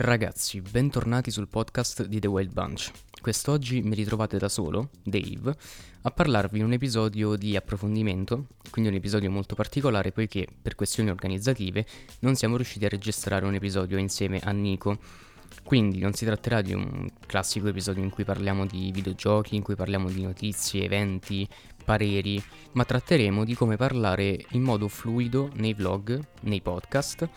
Ragazzi, bentornati sul podcast di The Wild Bunch. Quest'oggi mi ritrovate da solo, Dave, a parlarvi in un episodio di approfondimento, quindi un episodio molto particolare poiché per questioni organizzative non siamo riusciti a registrare un episodio insieme a Nico. Quindi non si tratterà di un classico episodio in cui parliamo di videogiochi, in cui parliamo di notizie, eventi, pareri, ma tratteremo di come parlare in modo fluido nei vlog, nei podcast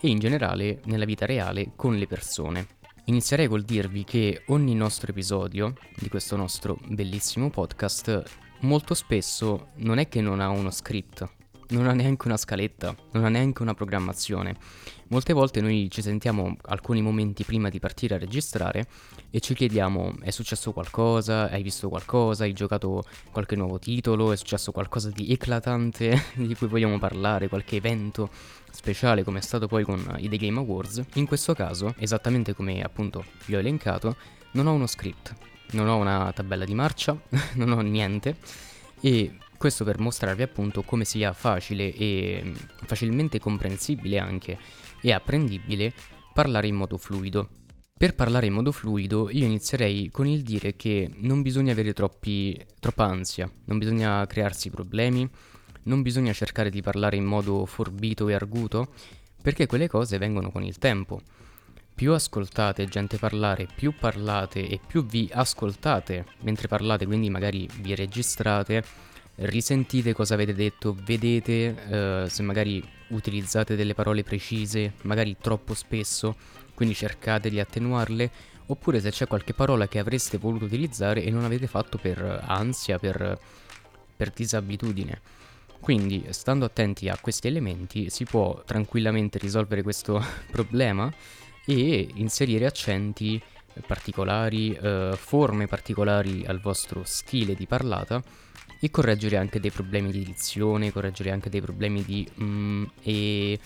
e in generale nella vita reale con le persone. Inizierei col dirvi che ogni nostro episodio di questo nostro bellissimo podcast molto spesso non è che non ha uno script, non ha neanche una scaletta, non ha neanche una programmazione. Molte volte noi ci sentiamo alcuni momenti prima di partire a registrare e ci chiediamo è successo qualcosa, hai visto qualcosa, hai giocato qualche nuovo titolo, è successo qualcosa di eclatante di cui vogliamo parlare, qualche evento speciale come è stato poi con i The Game Awards. In questo caso, esattamente come appunto vi ho elencato, non ho uno script, non ho una tabella di marcia, non ho niente e questo per mostrarvi appunto come sia facile e facilmente comprensibile anche e apprendibile parlare in modo fluido. Per parlare in modo fluido io inizierei con il dire che non bisogna avere troppi, troppa ansia, non bisogna crearsi problemi, non bisogna cercare di parlare in modo forbito e arguto, perché quelle cose vengono con il tempo. Più ascoltate gente parlare, più parlate e più vi ascoltate mentre parlate, quindi magari vi registrate, risentite cosa avete detto, vedete eh, se magari utilizzate delle parole precise, magari troppo spesso, quindi cercate di attenuarle, oppure se c'è qualche parola che avreste voluto utilizzare e non avete fatto per ansia, per, per disabitudine. Quindi, stando attenti a questi elementi, si può tranquillamente risolvere questo problema e inserire accenti particolari, eh, forme particolari al vostro stile di parlata e correggere anche dei problemi di dizione, correggere anche dei problemi di mm, e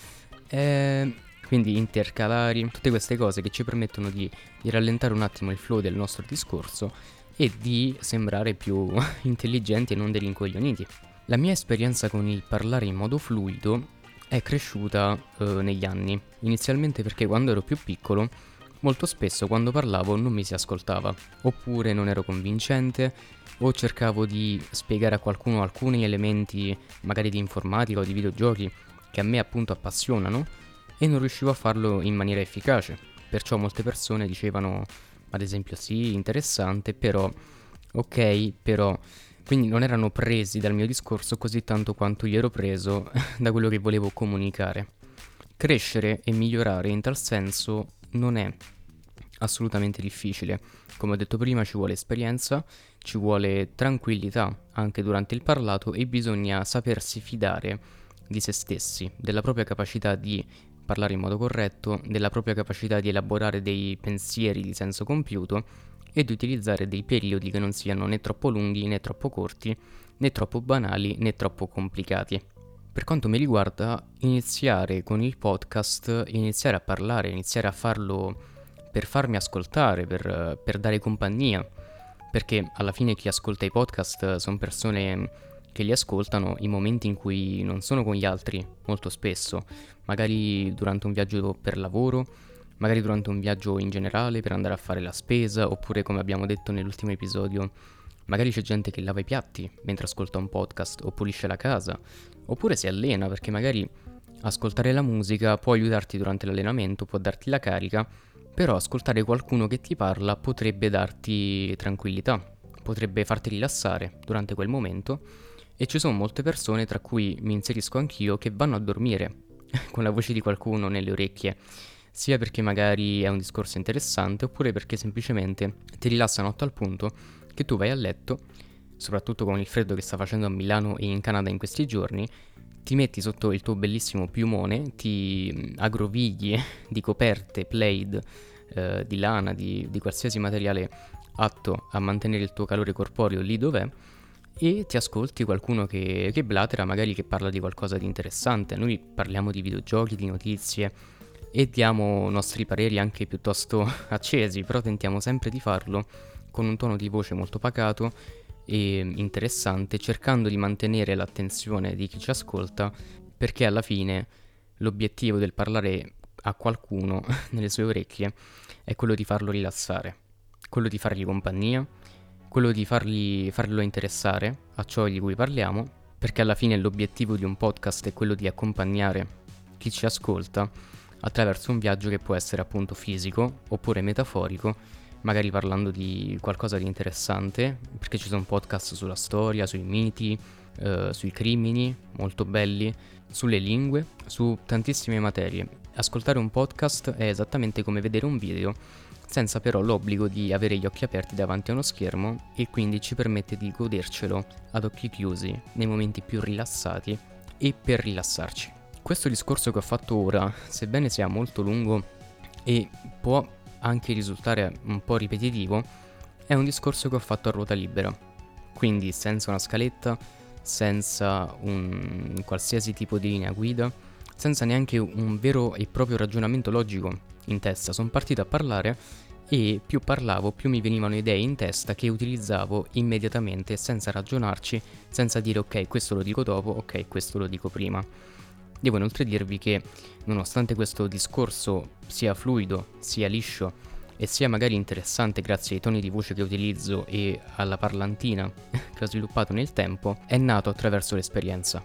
eh, quindi intercalari, tutte queste cose che ci permettono di, di rallentare un attimo il flow del nostro discorso e di sembrare più intelligenti e non dei rincoglioniti. La mia esperienza con il parlare in modo fluido è cresciuta eh, negli anni, inizialmente perché quando ero più piccolo molto spesso quando parlavo non mi si ascoltava, oppure non ero convincente, o cercavo di spiegare a qualcuno alcuni elementi, magari di informatica o di videogiochi, che a me appunto appassionano, e non riuscivo a farlo in maniera efficace. Perciò molte persone dicevano, ad esempio, sì, interessante, però, ok, però, quindi non erano presi dal mio discorso così tanto quanto io ero preso da quello che volevo comunicare. Crescere e migliorare in tal senso non è assolutamente difficile. Come ho detto prima ci vuole esperienza, ci vuole tranquillità anche durante il parlato e bisogna sapersi fidare di se stessi, della propria capacità di parlare in modo corretto, della propria capacità di elaborare dei pensieri di senso compiuto e di utilizzare dei periodi che non siano né troppo lunghi né troppo corti, né troppo banali né troppo complicati. Per quanto mi riguarda, iniziare con il podcast, iniziare a parlare, iniziare a farlo per farmi ascoltare, per, per dare compagnia, perché alla fine chi ascolta i podcast sono persone che li ascoltano in momenti in cui non sono con gli altri molto spesso, magari durante un viaggio per lavoro, magari durante un viaggio in generale per andare a fare la spesa, oppure come abbiamo detto nell'ultimo episodio, magari c'è gente che lava i piatti mentre ascolta un podcast o pulisce la casa, oppure si allena perché magari ascoltare la musica può aiutarti durante l'allenamento, può darti la carica, però ascoltare qualcuno che ti parla potrebbe darti tranquillità, potrebbe farti rilassare durante quel momento e ci sono molte persone, tra cui mi inserisco anch'io, che vanno a dormire con la voce di qualcuno nelle orecchie, sia perché magari è un discorso interessante oppure perché semplicemente ti rilassano a tal punto che tu vai a letto soprattutto con il freddo che sta facendo a Milano e in Canada in questi giorni, ti metti sotto il tuo bellissimo piumone, ti mm, aggrovigli di coperte, plaid, eh, di lana, di, di, qualsiasi materiale atto a mantenere il tuo calore corporeo lì dov'è e ti ascolti qualcuno che, che blatera, magari che parla di qualcosa di interessante. Noi parliamo di videogiochi, di notizie e diamo nostri pareri anche piuttosto accesi, però tentiamo sempre di farlo con un tono di voce molto pacato e interessante, cercando di mantenere l'attenzione di chi ci ascolta, perché alla fine l'obiettivo del parlare a qualcuno nelle sue orecchie è quello di farlo rilassare, quello di fargli compagnia, quello di fargli, farlo interessare a ciò di cui parliamo, perché alla fine l'obiettivo di un podcast è quello di accompagnare chi ci ascolta attraverso un viaggio che può essere appunto fisico oppure metaforico, magari parlando di qualcosa di interessante, perché ci sono podcast sulla storia, sui miti, eh, sui crimini, molto belli, sulle lingue, su tantissime materie. Ascoltare un podcast è esattamente come vedere un video, senza però l'obbligo di avere gli occhi aperti davanti a uno schermo e quindi ci permette di godercelo ad occhi chiusi nei momenti più rilassati e per rilassarci. Questo discorso che ho fatto ora, sebbene sia molto lungo e può anche risultare un po' ripetitivo, è un discorso che ho fatto a ruota libera, quindi senza una scaletta, senza un qualsiasi tipo di linea guida, senza neanche un vero e proprio ragionamento logico in testa. Sono partito a parlare e più parlavo, più mi venivano idee in testa che utilizzavo immediatamente senza ragionarci, senza dire ok, questo lo dico dopo, ok, questo lo dico prima. Devo inoltre dirvi che, nonostante questo discorso sia fluido, sia liscio e sia magari interessante grazie ai toni di voce che utilizzo e alla parlantina che ho sviluppato nel tempo, è nato attraverso l'esperienza.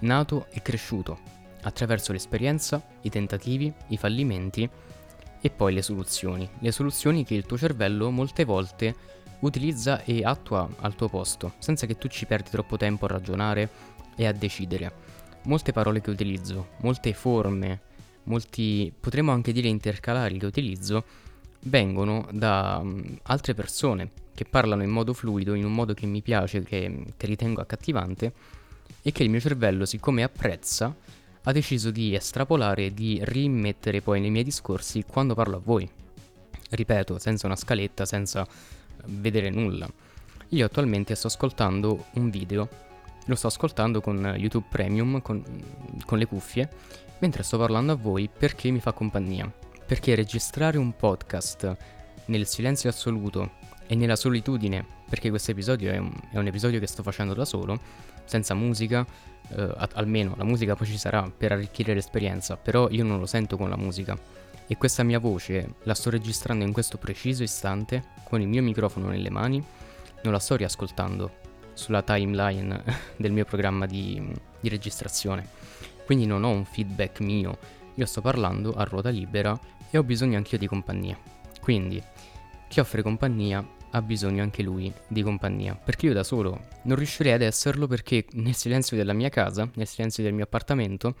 Nato e cresciuto attraverso l'esperienza, i tentativi, i fallimenti e poi le soluzioni. Le soluzioni che il tuo cervello molte volte utilizza e attua al tuo posto, senza che tu ci perdi troppo tempo a ragionare e a decidere molte parole che utilizzo, molte forme, molti, potremmo anche dire intercalari che utilizzo, vengono da um, altre persone che parlano in modo fluido, in un modo che mi piace, che, che ritengo accattivante e che il mio cervello, siccome apprezza, ha deciso di estrapolare e di rimettere poi nei miei discorsi quando parlo a voi. Ripeto, senza una scaletta, senza vedere nulla. Io attualmente sto ascoltando un video lo sto ascoltando con YouTube Premium, con, con le cuffie, mentre sto parlando a voi perché mi fa compagnia. Perché registrare un podcast nel silenzio assoluto e nella solitudine, perché questo episodio è un, è un episodio che sto facendo da solo, senza musica, eh, almeno la musica poi ci sarà per arricchire l'esperienza, però io non lo sento con la musica. E questa mia voce la sto registrando in questo preciso istante, con il mio microfono nelle mani, non la sto riascoltando, sulla timeline del mio programma di, di registrazione. Quindi non ho un feedback mio, io sto parlando a ruota libera e ho bisogno anch'io di compagnia. Quindi chi offre compagnia ha bisogno anche lui di compagnia, perché io da solo non riuscirei ad esserlo perché nel silenzio della mia casa, nel silenzio del mio appartamento,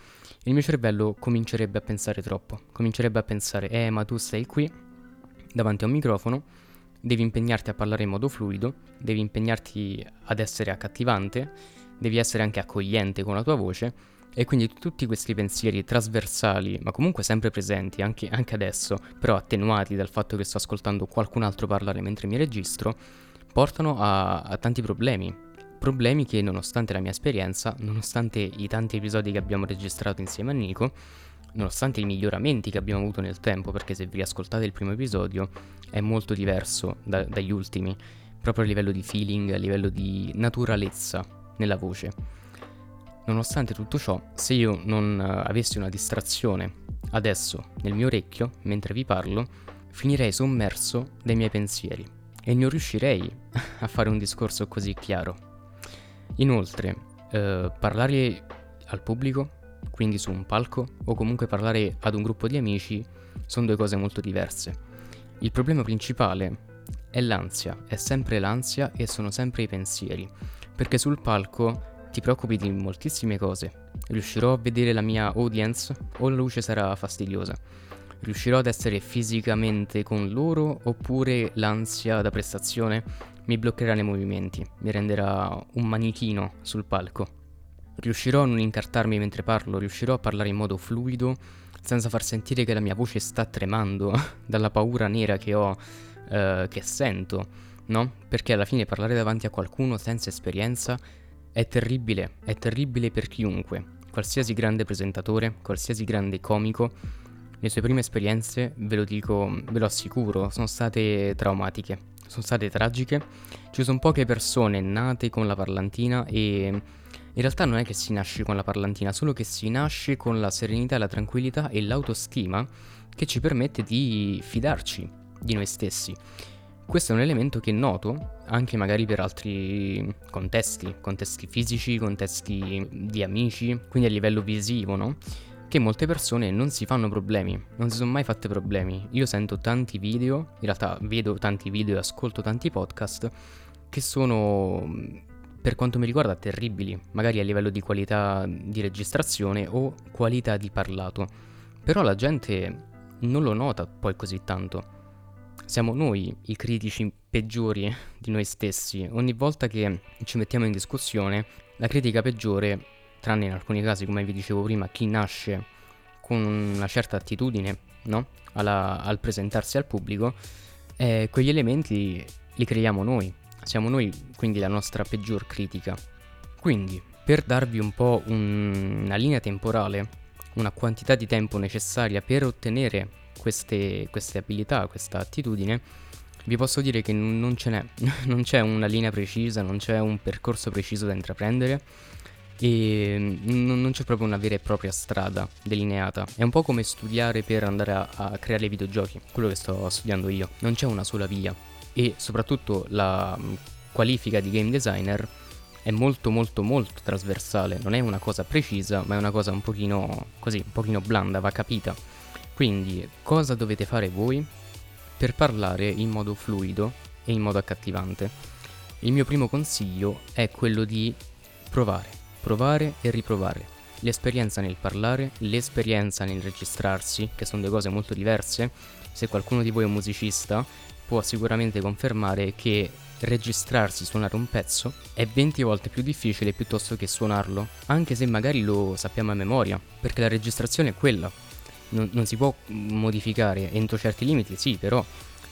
il mio cervello comincerebbe a pensare troppo, comincerebbe a pensare, eh ma tu sei qui davanti a un microfono devi impegnarti a parlare in modo fluido, devi impegnarti ad essere accattivante, devi essere anche accogliente con la tua voce e quindi tutti questi pensieri trasversali, ma comunque sempre presenti anche, anche adesso, però attenuati dal fatto che sto ascoltando qualcun altro parlare mentre mi registro, portano a, a tanti problemi. Problemi che nonostante la mia esperienza, nonostante i tanti episodi che abbiamo registrato insieme a Nico, nonostante i miglioramenti che abbiamo avuto nel tempo, perché se vi ascoltate il primo episodio è molto diverso da, dagli ultimi, proprio a livello di feeling, a livello di naturalezza nella voce. Nonostante tutto ciò, se io non uh, avessi una distrazione adesso nel mio orecchio, mentre vi parlo, finirei sommerso dai miei pensieri e non riuscirei a fare un discorso così chiaro. Inoltre, uh, parlare al pubblico quindi su un palco, o comunque parlare ad un gruppo di amici, sono due cose molto diverse. Il problema principale è l'ansia, è sempre l'ansia e sono sempre i pensieri, perché sul palco ti preoccupi di moltissime cose. Riuscirò a vedere la mia audience o la luce sarà fastidiosa? Riuscirò ad essere fisicamente con loro oppure l'ansia da prestazione mi bloccherà nei movimenti, mi renderà un manichino sul palco? Riuscirò a non incartarmi mentre parlo, riuscirò a parlare in modo fluido senza far sentire che la mia voce sta tremando dalla paura nera che ho, eh, che sento, no? Perché alla fine parlare davanti a qualcuno senza esperienza è terribile, è terribile per chiunque. Qualsiasi grande presentatore, qualsiasi grande comico, le sue prime esperienze, ve lo dico, ve lo assicuro, sono state traumatiche, sono state tragiche. Ci sono poche persone nate con la parlantina e In realtà non è che si nasce con la parlantina, solo che si nasce con la serenità, la tranquillità e l'autostima che ci permette di fidarci di noi stessi. Questo è un elemento che noto anche magari per altri contesti, contesti fisici, contesti di amici, quindi a livello visivo, no? Che molte persone non si fanno problemi, non si sono mai fatte problemi. Io sento tanti video, in realtà vedo tanti video e ascolto tanti podcast che sono per quanto mi riguarda terribili, magari a livello di qualità di registrazione o qualità di parlato. Però la gente non lo nota poi così tanto. Siamo noi i critici peggiori di noi stessi. Ogni volta che ci mettiamo in discussione, la critica peggiore, tranne in alcuni casi, come vi dicevo prima, chi nasce con una certa attitudine no? Alla, al presentarsi al pubblico, eh, quegli elementi li creiamo noi. Siamo noi quindi la nostra peggior critica. Quindi, per darvi un po' un, una linea temporale, una quantità di tempo necessaria per ottenere queste, queste abilità, questa attitudine, vi posso dire che non ce n'è, non c'è una linea precisa, non c'è un percorso preciso da intraprendere e non c'è proprio una vera e propria strada delineata. È un po' come studiare per andare a, a creare videogiochi, quello che sto studiando io. Non c'è una sola via e soprattutto la qualifica di game designer è molto molto molto trasversale, non è una cosa precisa, ma è una cosa un pochino così, un pochino blanda, va capita. Quindi, cosa dovete fare voi per parlare in modo fluido e in modo accattivante? Il mio primo consiglio è quello di provare, provare e riprovare. L'esperienza nel parlare, l'esperienza nel registrarsi, che sono due cose molto diverse. Se qualcuno di voi è un musicista, può sicuramente confermare che registrarsi, suonare un pezzo è 20 volte più difficile piuttosto che suonarlo, anche se magari lo sappiamo a memoria, perché la registrazione è quella, non, non si può modificare entro certi limiti, sì, però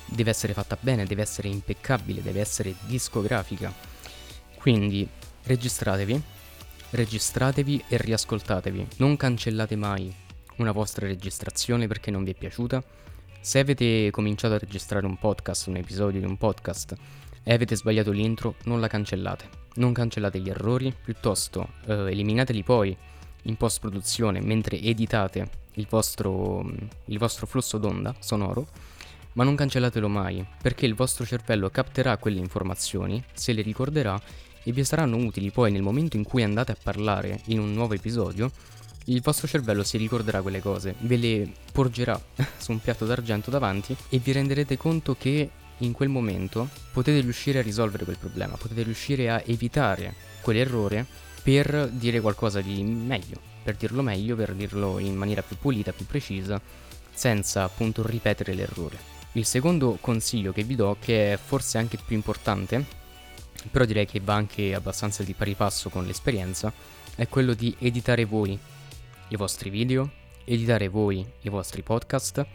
deve essere fatta bene, deve essere impeccabile, deve essere discografica. Quindi registratevi, registratevi e riascoltatevi. Non cancellate mai una vostra registrazione perché non vi è piaciuta. Se avete cominciato a registrare un podcast, un episodio di un podcast e avete sbagliato l'intro, non la cancellate. Non cancellate gli errori, piuttosto eh, eliminateli poi in post produzione mentre editate il vostro, il vostro flusso d'onda sonoro, ma non cancellatelo mai, perché il vostro cervello capterà quelle informazioni, se le ricorderà e vi saranno utili. Poi nel momento in cui andate a parlare in un nuovo episodio, il vostro cervello si ricorderà quelle cose, ve le porgerà su un piatto d'argento davanti e vi renderete conto che in quel momento potete riuscire a risolvere quel problema, potete riuscire a evitare quell'errore per dire qualcosa di meglio, per dirlo meglio, per dirlo in maniera più pulita, più precisa, senza appunto ripetere l'errore. Il secondo consiglio che vi do, che è forse anche più importante, però direi che va anche abbastanza di pari passo con l'esperienza, è quello di editare voi i vostri video, editare voi i vostri podcast,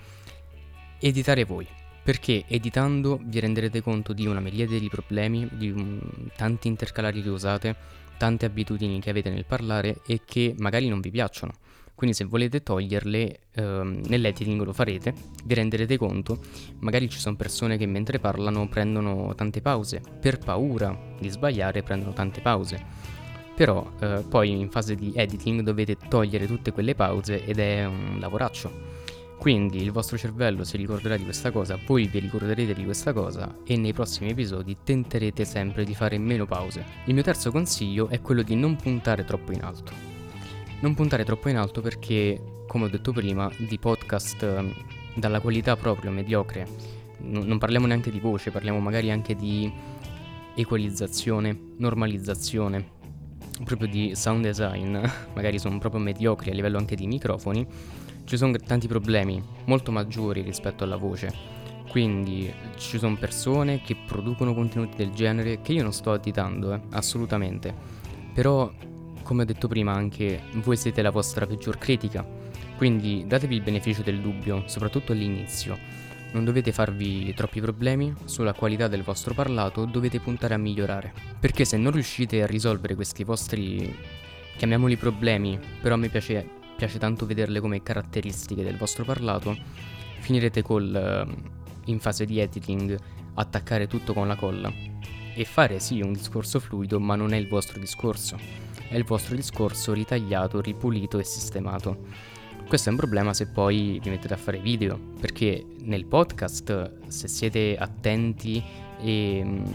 editare voi. Perché editando vi renderete conto di una miriade di problemi, di un, tanti intercalari che usate, tante abitudini che avete nel parlare e che magari non vi piacciono. Quindi se volete toglierle ehm, nell'editing lo farete, vi renderete conto, magari ci sono persone che mentre parlano prendono tante pause, per paura di sbagliare prendono tante pause. Però eh, poi in fase di editing dovete togliere tutte quelle pause ed è un lavoraccio. Quindi il vostro cervello si ricorderà di questa cosa, voi vi ricorderete di questa cosa e nei prossimi episodi tenterete sempre di fare meno pause. Il mio terzo consiglio è quello di non puntare troppo in alto. Non puntare troppo in alto perché, come ho detto prima, di podcast ehm, dalla qualità proprio mediocre, non parliamo neanche di voce, parliamo magari anche di equalizzazione, normalizzazione, proprio di sound design, magari sono proprio mediocri a livello anche di microfoni ci sono tanti problemi molto maggiori rispetto alla voce. Quindi ci sono persone che producono contenuti del genere che io non sto additando, eh, assolutamente. Però, come ho detto prima, anche voi siete la vostra peggior critica. Quindi datevi il beneficio del dubbio, soprattutto all'inizio. Non dovete farvi troppi problemi sulla qualità del vostro parlato, dovete puntare a migliorare. Perché se non riuscite a risolvere questi vostri, chiamiamoli problemi, però a me piace piace tanto vederle come caratteristiche del vostro parlato, finirete col, ehm, in fase di editing, attaccare tutto con la colla e fare sì un discorso fluido, ma non è il vostro discorso. È il vostro discorso ritagliato, ripulito e sistemato. Questo è un problema se poi vi mettete a fare video, perché nel podcast, se siete attenti e mm,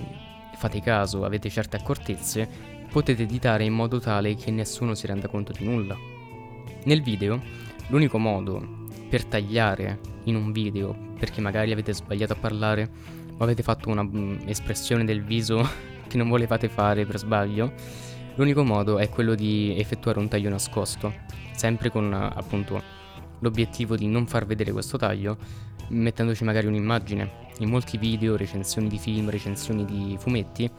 fate caso, avete certe accortezze, potete editare in modo tale che nessuno si renda conto di nulla. Nel video, l'unico modo per tagliare in un video, perché magari avete sbagliato a parlare o avete fatto un'espressione mm, del viso che non volevate fare per sbaglio, l'unico modo è quello di effettuare un taglio nascosto, sempre con appunto l'obiettivo di non far vedere questo taglio, mettendoci magari un'immagine. In molti video, recensioni di film, recensioni di fumetti,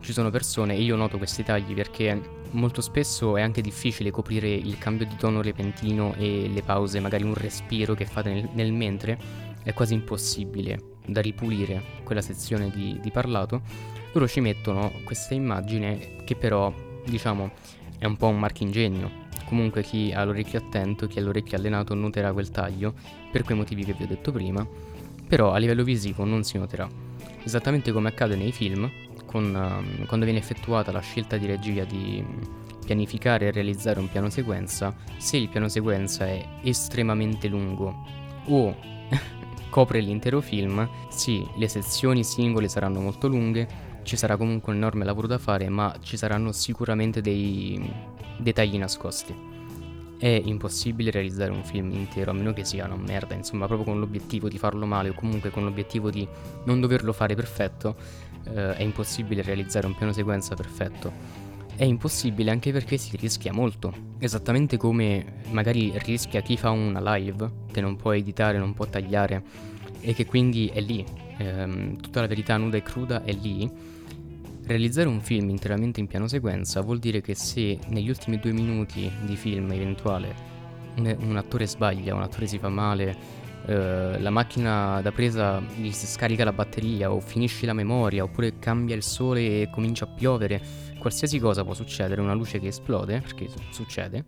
ci sono persone, e io noto questi tagli perché molto spesso è anche difficile coprire il cambio di tono repentino e le pause, magari un respiro che fate nel, nel mentre, è quasi impossibile da ripulire quella sezione di, di parlato. Loro ci mettono questa immagine che però, diciamo, è un po' un marchingegno Comunque chi ha l'orecchio attento, chi ha l'orecchio allenato noterà quel taglio, per quei motivi che vi ho detto prima, però a livello visivo non si noterà. Esattamente come accade nei film, con, uh, quando viene effettuata la scelta di regia di pianificare e realizzare un piano sequenza, se il piano sequenza è estremamente lungo o copre l'intero film, sì, le sezioni singole saranno molto lunghe, ci sarà comunque un enorme lavoro da fare, ma ci saranno sicuramente dei dettagli nascosti. È impossibile realizzare un film intero a meno che sia una merda, insomma, proprio con l'obiettivo di farlo male o comunque con l'obiettivo di non doverlo fare perfetto, eh, è impossibile realizzare un piano sequenza perfetto. È impossibile anche perché si rischia molto, esattamente come magari rischia chi fa una live, che non può editare, non può tagliare e che quindi è lì, ehm, tutta la verità nuda e cruda è lì Realizzare un film interamente in piano sequenza vuol dire che se negli ultimi due minuti di film eventuale un, attore sbaglia, un attore si fa male, eh, la macchina da presa gli si scarica la batteria o finisce la memoria oppure cambia il sole e comincia a piovere, qualsiasi cosa può succedere, una luce che esplode, perché succede,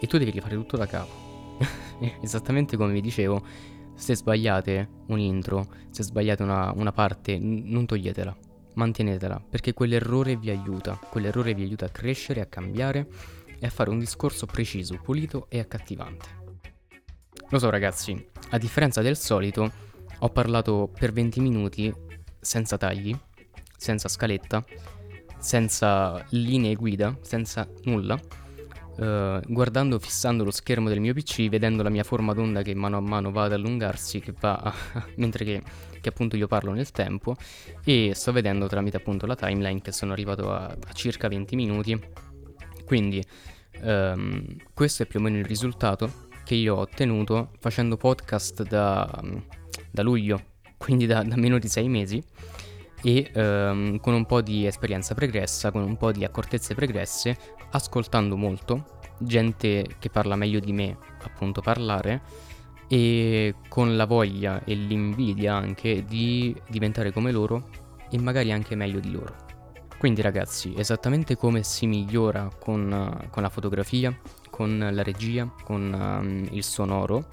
e tu devi rifare tutto da capo. Esattamente come vi dicevo, se sbagliate un intro, se sbagliate una, una parte, n- non toglietela mantenetela, perché quell'errore vi aiuta, quell'errore vi aiuta a crescere, a cambiare e a fare un discorso preciso, pulito e accattivante. Lo so ragazzi, a differenza del solito, ho parlato per 20 minuti senza tagli, senza scaletta, senza linee guida, senza nulla, uh, guardando, fissando lo schermo del mio PC, vedendo la mia forma d'onda che mano a mano va ad allungarsi, che va mentre che che appunto io parlo nel tempo e sto vedendo tramite appunto la timeline che sono arrivato a, a circa 20 minuti. Quindi um, questo è più o meno il risultato che io ho ottenuto facendo podcast da, da luglio, quindi da, da, meno di 6 mesi e um, con un po' di esperienza pregressa, con un po' di accortezze pregresse, ascoltando molto, gente che parla meglio di me appunto parlare e con la voglia e l'invidia anche di diventare come loro e magari anche meglio di loro. Quindi ragazzi, esattamente come si migliora con, con la fotografia, con la regia, con um, il sonoro,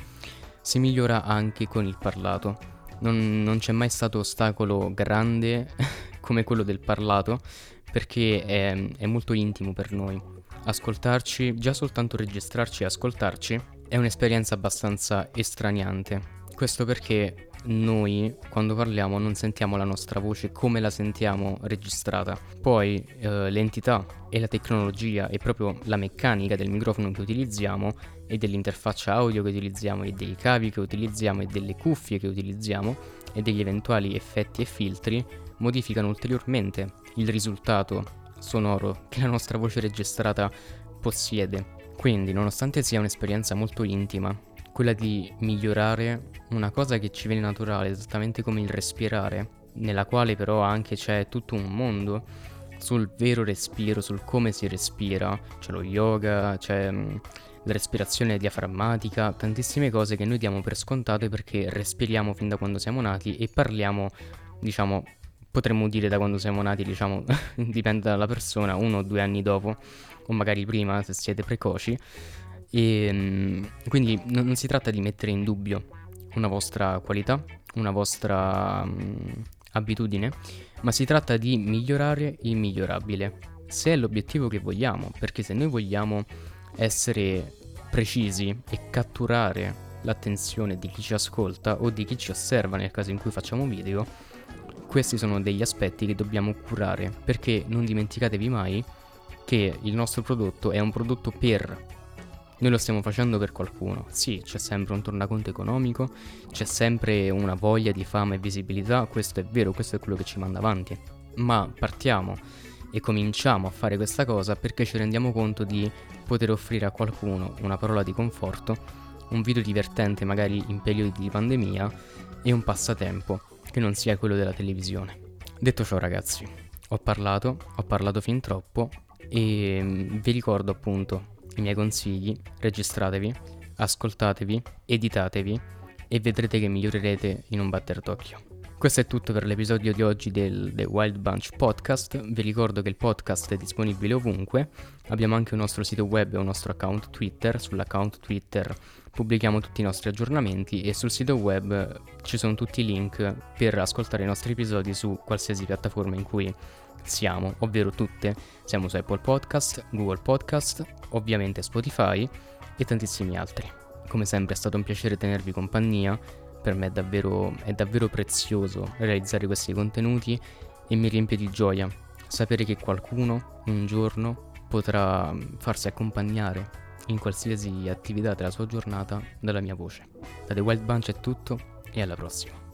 si migliora anche con il parlato. Non, non c'è mai stato ostacolo grande come quello del parlato perché è, è molto intimo per noi. Ascoltarci, già soltanto registrarci e ascoltarci è un'esperienza abbastanza estraniante. Questo perché noi quando parliamo non sentiamo la nostra voce come la sentiamo registrata. Poi eh, l'entità e la tecnologia e proprio la meccanica del microfono che utilizziamo e dell'interfaccia audio che utilizziamo e dei cavi che utilizziamo e delle cuffie che utilizziamo e degli eventuali effetti e filtri modificano ulteriormente il risultato sonoro che la nostra voce registrata possiede. Quindi, nonostante sia un'esperienza molto intima, quella di migliorare una cosa che ci viene naturale, esattamente come il respirare, nella quale però anche c'è tutto un mondo sul vero respiro, sul come si respira, c'è lo yoga, c'è mm, la respirazione diaframmatica, tantissime cose che noi diamo per scontate perché respiriamo fin da quando siamo nati e parliamo, diciamo, potremmo dire da quando siamo nati, diciamo, dipende dalla persona, uno o due anni dopo o magari prima se siete precoci. E mm, quindi non, si tratta di mettere in dubbio una vostra qualità, una vostra um, abitudine, ma si tratta di migliorare il migliorabile. se è l'obiettivo che vogliamo, perché se noi vogliamo essere precisi e catturare l'attenzione di chi ci ascolta o di chi ci osserva nel caso in cui facciamo video, questi sono degli aspetti che dobbiamo curare, perché non dimenticatevi mai che il nostro prodotto è un prodotto per noi lo stiamo facendo per qualcuno. Sì, c'è sempre un tornaconto economico, c'è sempre una voglia di fama e visibilità, questo è vero, questo è quello che ci manda avanti. Ma partiamo e cominciamo a fare questa cosa perché ci rendiamo conto di poter offrire a qualcuno una parola di conforto, un video divertente magari in periodi di pandemia e un passatempo che non sia quello della televisione. Detto ciò ragazzi, ho parlato, ho parlato fin troppo e mm, vi ricordo appunto i miei consigli, registratevi, ascoltatevi, editatevi e vedrete che migliorerete in un batter d'occhio. Questo è tutto per l'episodio di oggi del The Wild Bunch Podcast. Vi ricordo che il podcast è disponibile ovunque. Abbiamo anche un nostro sito web e un nostro account Twitter. Sull'account Twitter pubblichiamo tutti i nostri aggiornamenti e sul sito web ci sono tutti i link per ascoltare i nostri episodi su qualsiasi piattaforma in cui siamo, ovvero tutte. Siamo su Apple Podcast, Google Podcast, ovviamente Spotify e tantissimi altri. Come sempre è stato un piacere tenervi compagnia, per me è davvero, è davvero prezioso realizzare questi contenuti e mi riempie di gioia sapere che qualcuno un giorno potrà farsi accompagnare in qualsiasi attività della sua giornata dalla mia voce. Da The Wild Bunch è tutto e alla prossima.